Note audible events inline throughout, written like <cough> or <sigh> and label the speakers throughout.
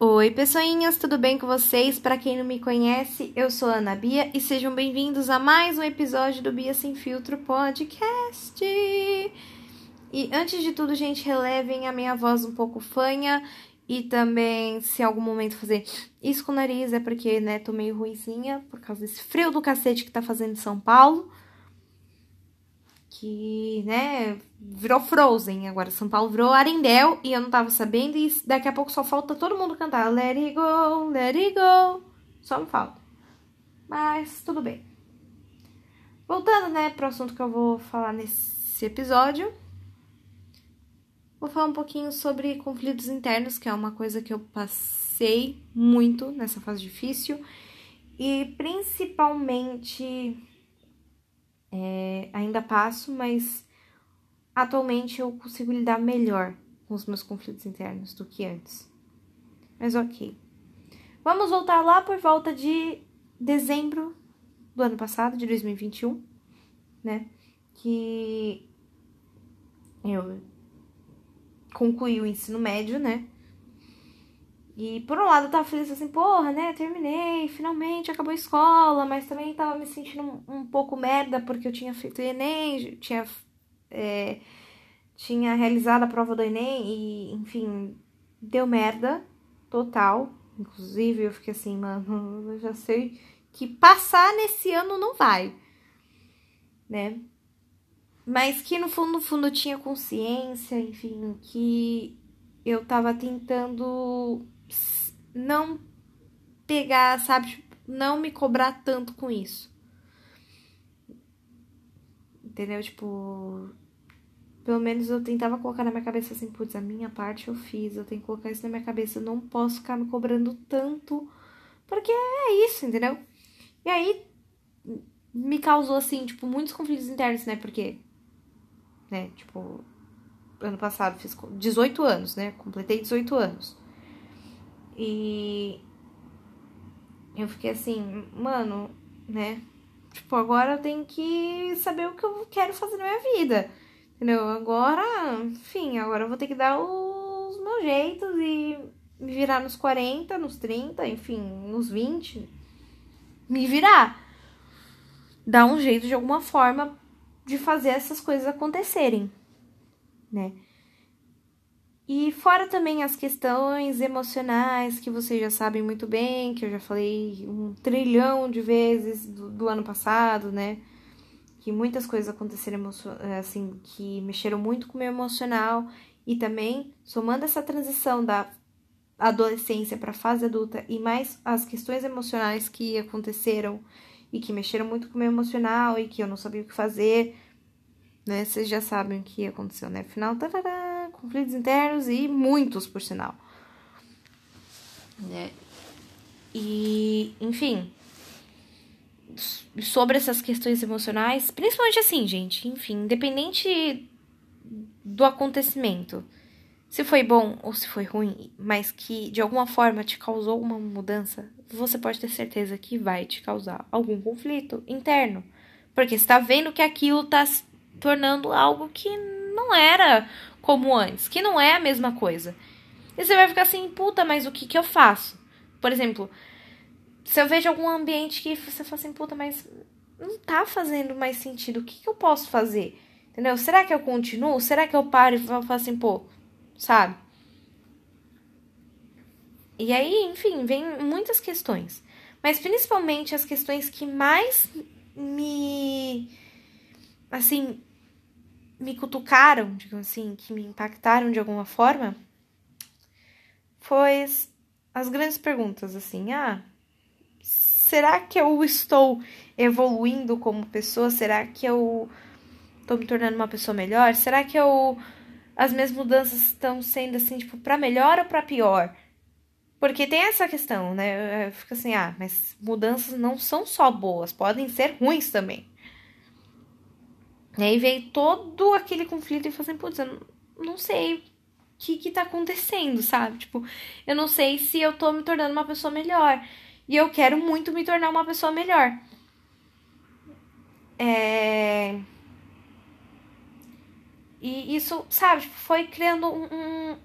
Speaker 1: Oi, pessoinhas, tudo bem com vocês? Para quem não me conhece, eu sou a Ana Bia e sejam bem-vindos a mais um episódio do Bia Sem Filtro Podcast. E antes de tudo, gente, relevem a minha voz um pouco fanha e também, se algum momento fazer isso com o nariz, é porque, né, tô meio ruizinha por causa desse frio do cacete que tá fazendo em São Paulo que, né, virou Frozen. Agora São Paulo virou Arendelle e eu não tava sabendo. E daqui a pouco só falta todo mundo cantar Let it go, let it go. Só me falta. Mas tudo bem. Voltando, né, pro assunto que eu vou falar nesse episódio. Vou falar um pouquinho sobre conflitos internos, que é uma coisa que eu passei muito nessa fase difícil. E principalmente é, ainda passo, mas atualmente eu consigo lidar melhor com os meus conflitos internos do que antes. Mas ok. Vamos voltar lá por volta de dezembro do ano passado, de 2021, né? Que eu concluí o ensino médio, né? E por um lado eu tava feliz assim, porra, né? Terminei, finalmente acabou a escola, mas também tava me sentindo um, um pouco merda porque eu tinha feito Enem, tinha, é, tinha realizado a prova do Enem e, enfim, deu merda total. Inclusive eu fiquei assim, mano, eu já sei que passar nesse ano não vai, né? Mas que no fundo, no fundo tinha consciência, enfim, que eu tava tentando não pegar, sabe, não me cobrar tanto com isso. Entendeu? Tipo, pelo menos eu tentava colocar na minha cabeça assim, putz, a minha parte eu fiz, eu tenho que colocar isso na minha cabeça, eu não posso ficar me cobrando tanto, porque é isso, entendeu? E aí me causou assim, tipo, muitos conflitos internos, né? Porque, né, tipo, ano passado fiz 18 anos, né? Completei 18 anos. E eu fiquei assim, mano, né? Tipo, agora eu tenho que saber o que eu quero fazer na minha vida. Entendeu? Agora, enfim, agora eu vou ter que dar os meus jeitos e me virar nos 40, nos 30, enfim, nos 20. Me virar. Dar um jeito de alguma forma de fazer essas coisas acontecerem, né? E fora também as questões emocionais que vocês já sabem muito bem, que eu já falei um trilhão de vezes do, do ano passado, né? Que muitas coisas aconteceram assim, que mexeram muito com o meu emocional e também somando essa transição da adolescência para a fase adulta e mais as questões emocionais que aconteceram e que mexeram muito com o meu emocional e que eu não sabia o que fazer, né? Vocês já sabem o que aconteceu, né? Final, tarará, conflitos internos e muitos, por sinal. Né? E, enfim, sobre essas questões emocionais, principalmente assim, gente, enfim, independente do acontecimento, se foi bom ou se foi ruim, mas que de alguma forma te causou uma mudança, você pode ter certeza que vai te causar algum conflito interno. Porque você tá vendo que aquilo tá se tornando algo que não era como antes, que não é a mesma coisa. E você vai ficar assim, puta, mas o que que eu faço? Por exemplo, se eu vejo algum ambiente que você fala assim, puta, mas não tá fazendo mais sentido, o que que eu posso fazer? Entendeu? Será que eu continuo? Será que eu paro e falo assim, pô, sabe? E aí, enfim, vem muitas questões. Mas principalmente as questões que mais me. Assim, me cutucaram, digamos assim, que me impactaram de alguma forma, foi as grandes perguntas, assim, ah, será que eu estou evoluindo como pessoa? Será que eu estou me tornando uma pessoa melhor? Será que eu as minhas mudanças estão sendo assim, tipo, para melhor ou para pior? Porque tem essa questão, né? Fica assim, ah, mas mudanças não são só boas, podem ser ruins também. E aí veio todo aquele conflito e falei assim, putz, eu não sei o que que tá acontecendo, sabe? Tipo, eu não sei se eu tô me tornando uma pessoa melhor. E eu quero muito me tornar uma pessoa melhor. É... E isso, sabe, foi criando um,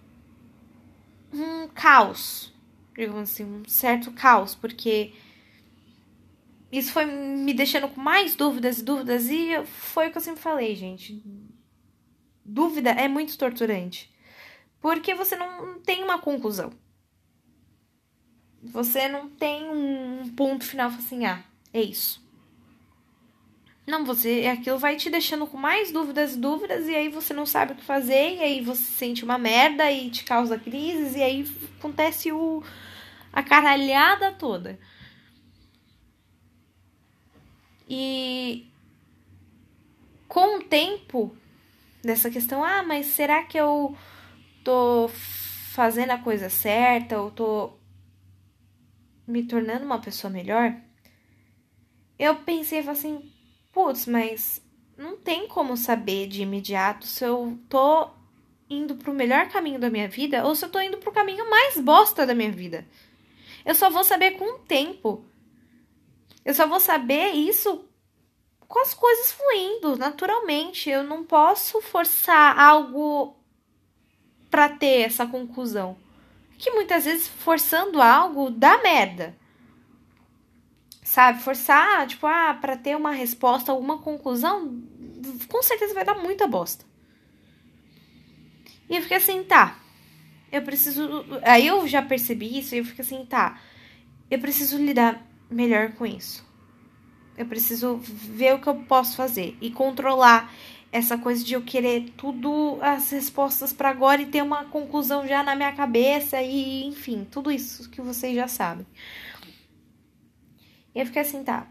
Speaker 1: um caos digamos assim, um certo caos, porque isso foi me deixando com mais dúvidas e dúvidas, e foi o que eu sempre falei, gente. Dúvida é muito torturante, porque você não tem uma conclusão. Você não tem um ponto final assim, ah, é isso. Não, você, aquilo vai te deixando com mais dúvidas e dúvidas, e aí você não sabe o que fazer, e aí você sente uma merda e te causa crises, e aí acontece o, a caralhada toda. E com o tempo dessa questão, ah, mas será que eu tô fazendo a coisa certa ou tô me tornando uma pessoa melhor? Eu pensei assim, putz, mas não tem como saber de imediato se eu tô indo pro melhor caminho da minha vida ou se eu tô indo pro caminho mais bosta da minha vida. Eu só vou saber com o tempo. Eu só vou saber isso com as coisas fluindo naturalmente. Eu não posso forçar algo para ter essa conclusão. Que muitas vezes forçando algo dá merda. Sabe? Forçar, tipo, ah, para ter uma resposta, alguma conclusão, com certeza vai dar muita bosta. E eu fiquei assim, tá. Eu preciso. Aí eu já percebi isso e eu fiquei assim, tá. Eu preciso lidar melhor com isso. Eu preciso ver o que eu posso fazer e controlar essa coisa de eu querer tudo as respostas para agora e ter uma conclusão já na minha cabeça e enfim, tudo isso que vocês já sabem. E eu fiquei assim, tá.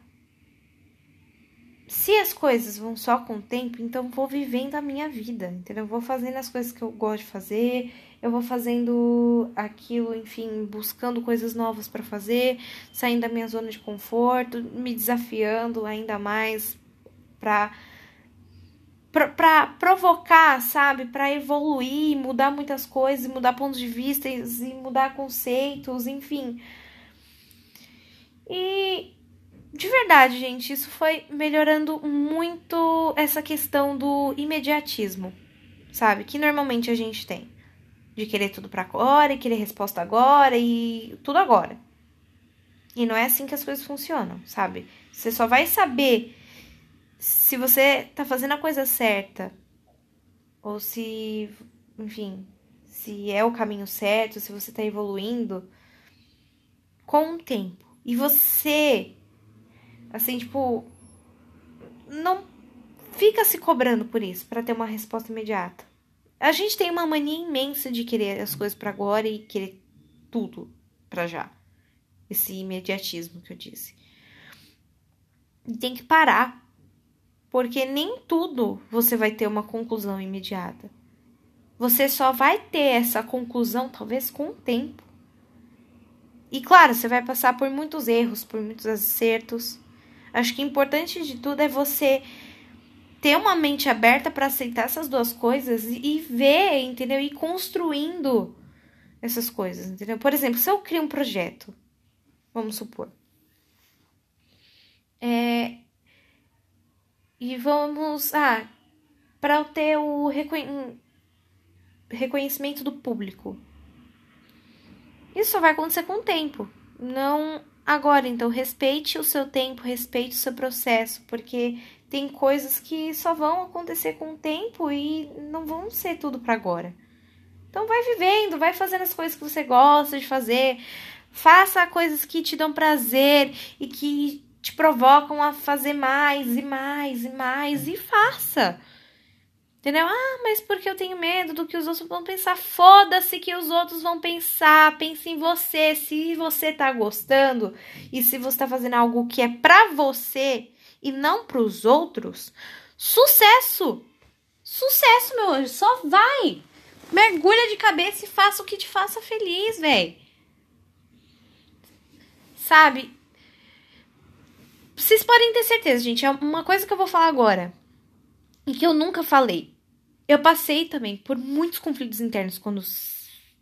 Speaker 1: Se as coisas vão só com o tempo, então vou vivendo a minha vida, entendeu? Vou fazendo as coisas que eu gosto de fazer, eu vou fazendo aquilo, enfim, buscando coisas novas para fazer, saindo da minha zona de conforto, me desafiando ainda mais para para provocar, sabe, para evoluir, mudar muitas coisas, mudar pontos de vista e mudar conceitos, enfim. E de verdade, gente, isso foi melhorando muito essa questão do imediatismo, sabe? Que normalmente a gente tem de querer tudo para agora e querer resposta agora e tudo agora. E não é assim que as coisas funcionam, sabe? Você só vai saber se você tá fazendo a coisa certa ou se, enfim, se é o caminho certo, se você tá evoluindo com o tempo. E você, assim, tipo, não fica se cobrando por isso, para ter uma resposta imediata. A gente tem uma mania imensa de querer as coisas para agora e querer tudo para já. Esse imediatismo que eu disse. E tem que parar. Porque nem tudo você vai ter uma conclusão imediata. Você só vai ter essa conclusão, talvez, com o tempo. E claro, você vai passar por muitos erros, por muitos acertos. Acho que importante de tudo é você ter uma mente aberta para aceitar essas duas coisas e ver, entendeu? E construindo essas coisas, entendeu? Por exemplo, se eu crio um projeto, vamos supor, é, e vamos, ah, para eu ter o reconhecimento reconhecimento do público. Isso só vai acontecer com o tempo, não agora. Então, respeite o seu tempo, respeite o seu processo, porque tem coisas que só vão acontecer com o tempo e não vão ser tudo para agora. Então vai vivendo, vai fazendo as coisas que você gosta de fazer, faça coisas que te dão prazer e que te provocam a fazer mais e mais e mais e faça. Entendeu? Ah, mas porque eu tenho medo do que os outros vão pensar? Foda-se que os outros vão pensar. Pense em você. Se você tá gostando e se você tá fazendo algo que é pra você, e não para os outros, sucesso! Sucesso, meu anjo, só vai! Mergulha de cabeça e faça o que te faça feliz, velho. Sabe? Vocês podem ter certeza, gente, é uma coisa que eu vou falar agora e que eu nunca falei. Eu passei também por muitos conflitos internos quando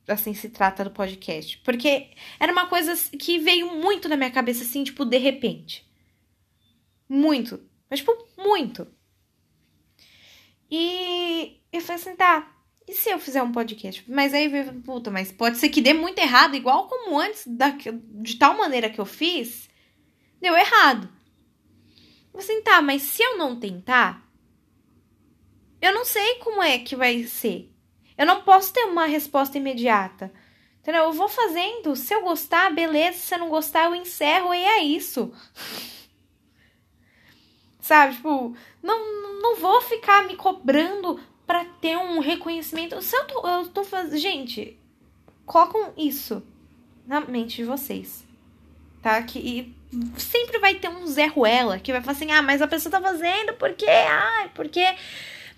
Speaker 1: assim se trata do podcast, porque era uma coisa que veio muito na minha cabeça assim, tipo, de repente. Muito. Mas, tipo, muito. E eu falei assim, tá. e se eu fizer um podcast? Mas aí, puta, mas pode ser que dê muito errado, igual como antes, da, de tal maneira que eu fiz, deu errado. Assim, tá, mas se eu não tentar, eu não sei como é que vai ser. Eu não posso ter uma resposta imediata. Entendeu? Eu vou fazendo. Se eu gostar, beleza. Se eu não gostar, eu encerro e é isso. <laughs> Sabe? Tipo, não, não vou ficar me cobrando para ter um reconhecimento. Se eu tô, eu tô fazendo. Gente, colocam isso na mente de vocês. Tá? Que sempre vai ter um Zé Ruela que vai falar assim: ah, mas a pessoa tá fazendo porque. Ai, porque.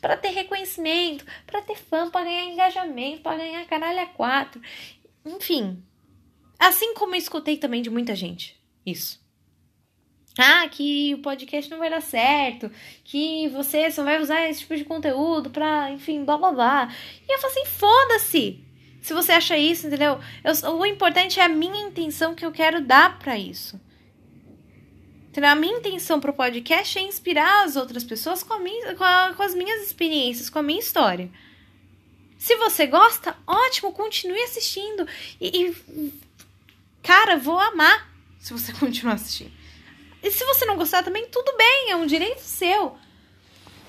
Speaker 1: Pra ter reconhecimento, para ter fã, para ganhar engajamento, para ganhar caralho a quatro. Enfim. Assim como eu escutei também de muita gente. Isso ah, que o podcast não vai dar certo, que você só vai usar esse tipo de conteúdo pra, enfim, blá blá blá. E eu falo assim, foda-se! Se você acha isso, entendeu? Eu, o importante é a minha intenção que eu quero dar para isso. Entendeu? A minha intenção pro podcast é inspirar as outras pessoas com, minha, com, a, com as minhas experiências, com a minha história. Se você gosta, ótimo, continue assistindo. E, e cara, vou amar se você <laughs> continuar assistindo. E se você não gostar também, tudo bem, é um direito seu.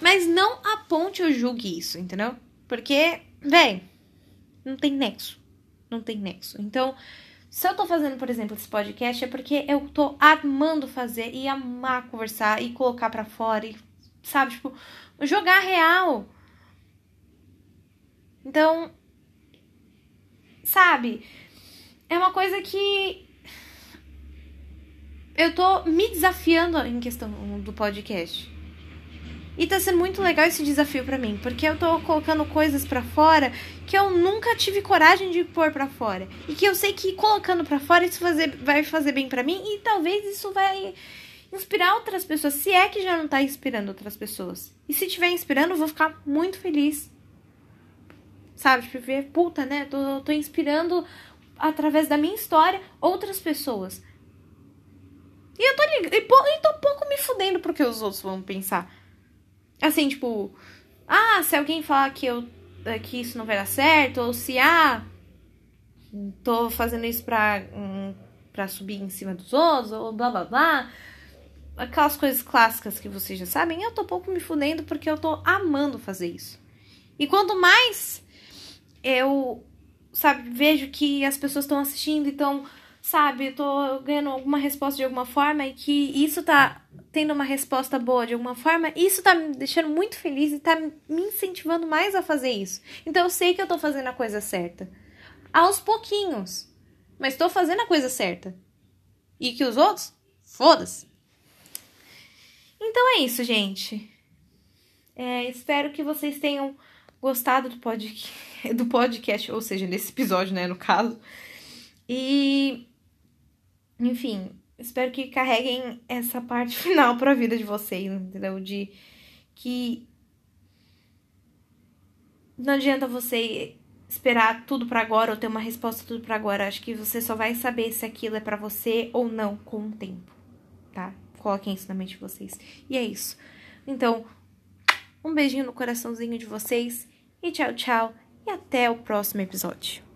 Speaker 1: Mas não aponte ou julgue isso, entendeu? Porque, velho, não tem nexo. Não tem nexo. Então, se eu tô fazendo, por exemplo, esse podcast, é porque eu tô amando fazer e amar conversar e colocar para fora e, sabe, tipo, jogar real. Então, sabe, é uma coisa que eu tô me desafiando em questão do podcast. E tá sendo muito legal esse desafio para mim, porque eu tô colocando coisas para fora que eu nunca tive coragem de pôr para fora. E que eu sei que colocando para fora isso fazer, vai fazer bem para mim e talvez isso vai inspirar outras pessoas, se é que já não tá inspirando outras pessoas. E se tiver inspirando, eu vou ficar muito feliz. Sabe, tipo, ver, puta, né? Tô, tô inspirando através da minha história outras pessoas. E eu tô ligando. E, e tô um pouco me fudendo porque os outros vão pensar. Assim, tipo. Ah, se alguém falar que eu. É, que isso não vai dar certo, ou se ah. Tô fazendo isso pra. Um, pra subir em cima dos outros, ou blá blá blá. Aquelas coisas clássicas que vocês já sabem, eu tô pouco me fudendo porque eu tô amando fazer isso. E quanto mais eu, sabe, vejo que as pessoas estão assistindo e estão sabe, tô ganhando alguma resposta de alguma forma e que isso tá tendo uma resposta boa de alguma forma, isso tá me deixando muito feliz e tá me incentivando mais a fazer isso. Então eu sei que eu tô fazendo a coisa certa. Aos pouquinhos. Mas tô fazendo a coisa certa. E que os outros? Foda-se. Então é isso, gente. É, espero que vocês tenham gostado do, pod... <laughs> do podcast, ou seja, desse episódio, né, no caso. E enfim, espero que carreguem essa parte <laughs> final para a vida de vocês, entendeu? De que não adianta você esperar tudo para agora ou ter uma resposta tudo para agora. Acho que você só vai saber se aquilo é para você ou não com o tempo, tá? Coloquem isso na mente de vocês. E é isso. Então, um beijinho no coraçãozinho de vocês e tchau, tchau e até o próximo episódio.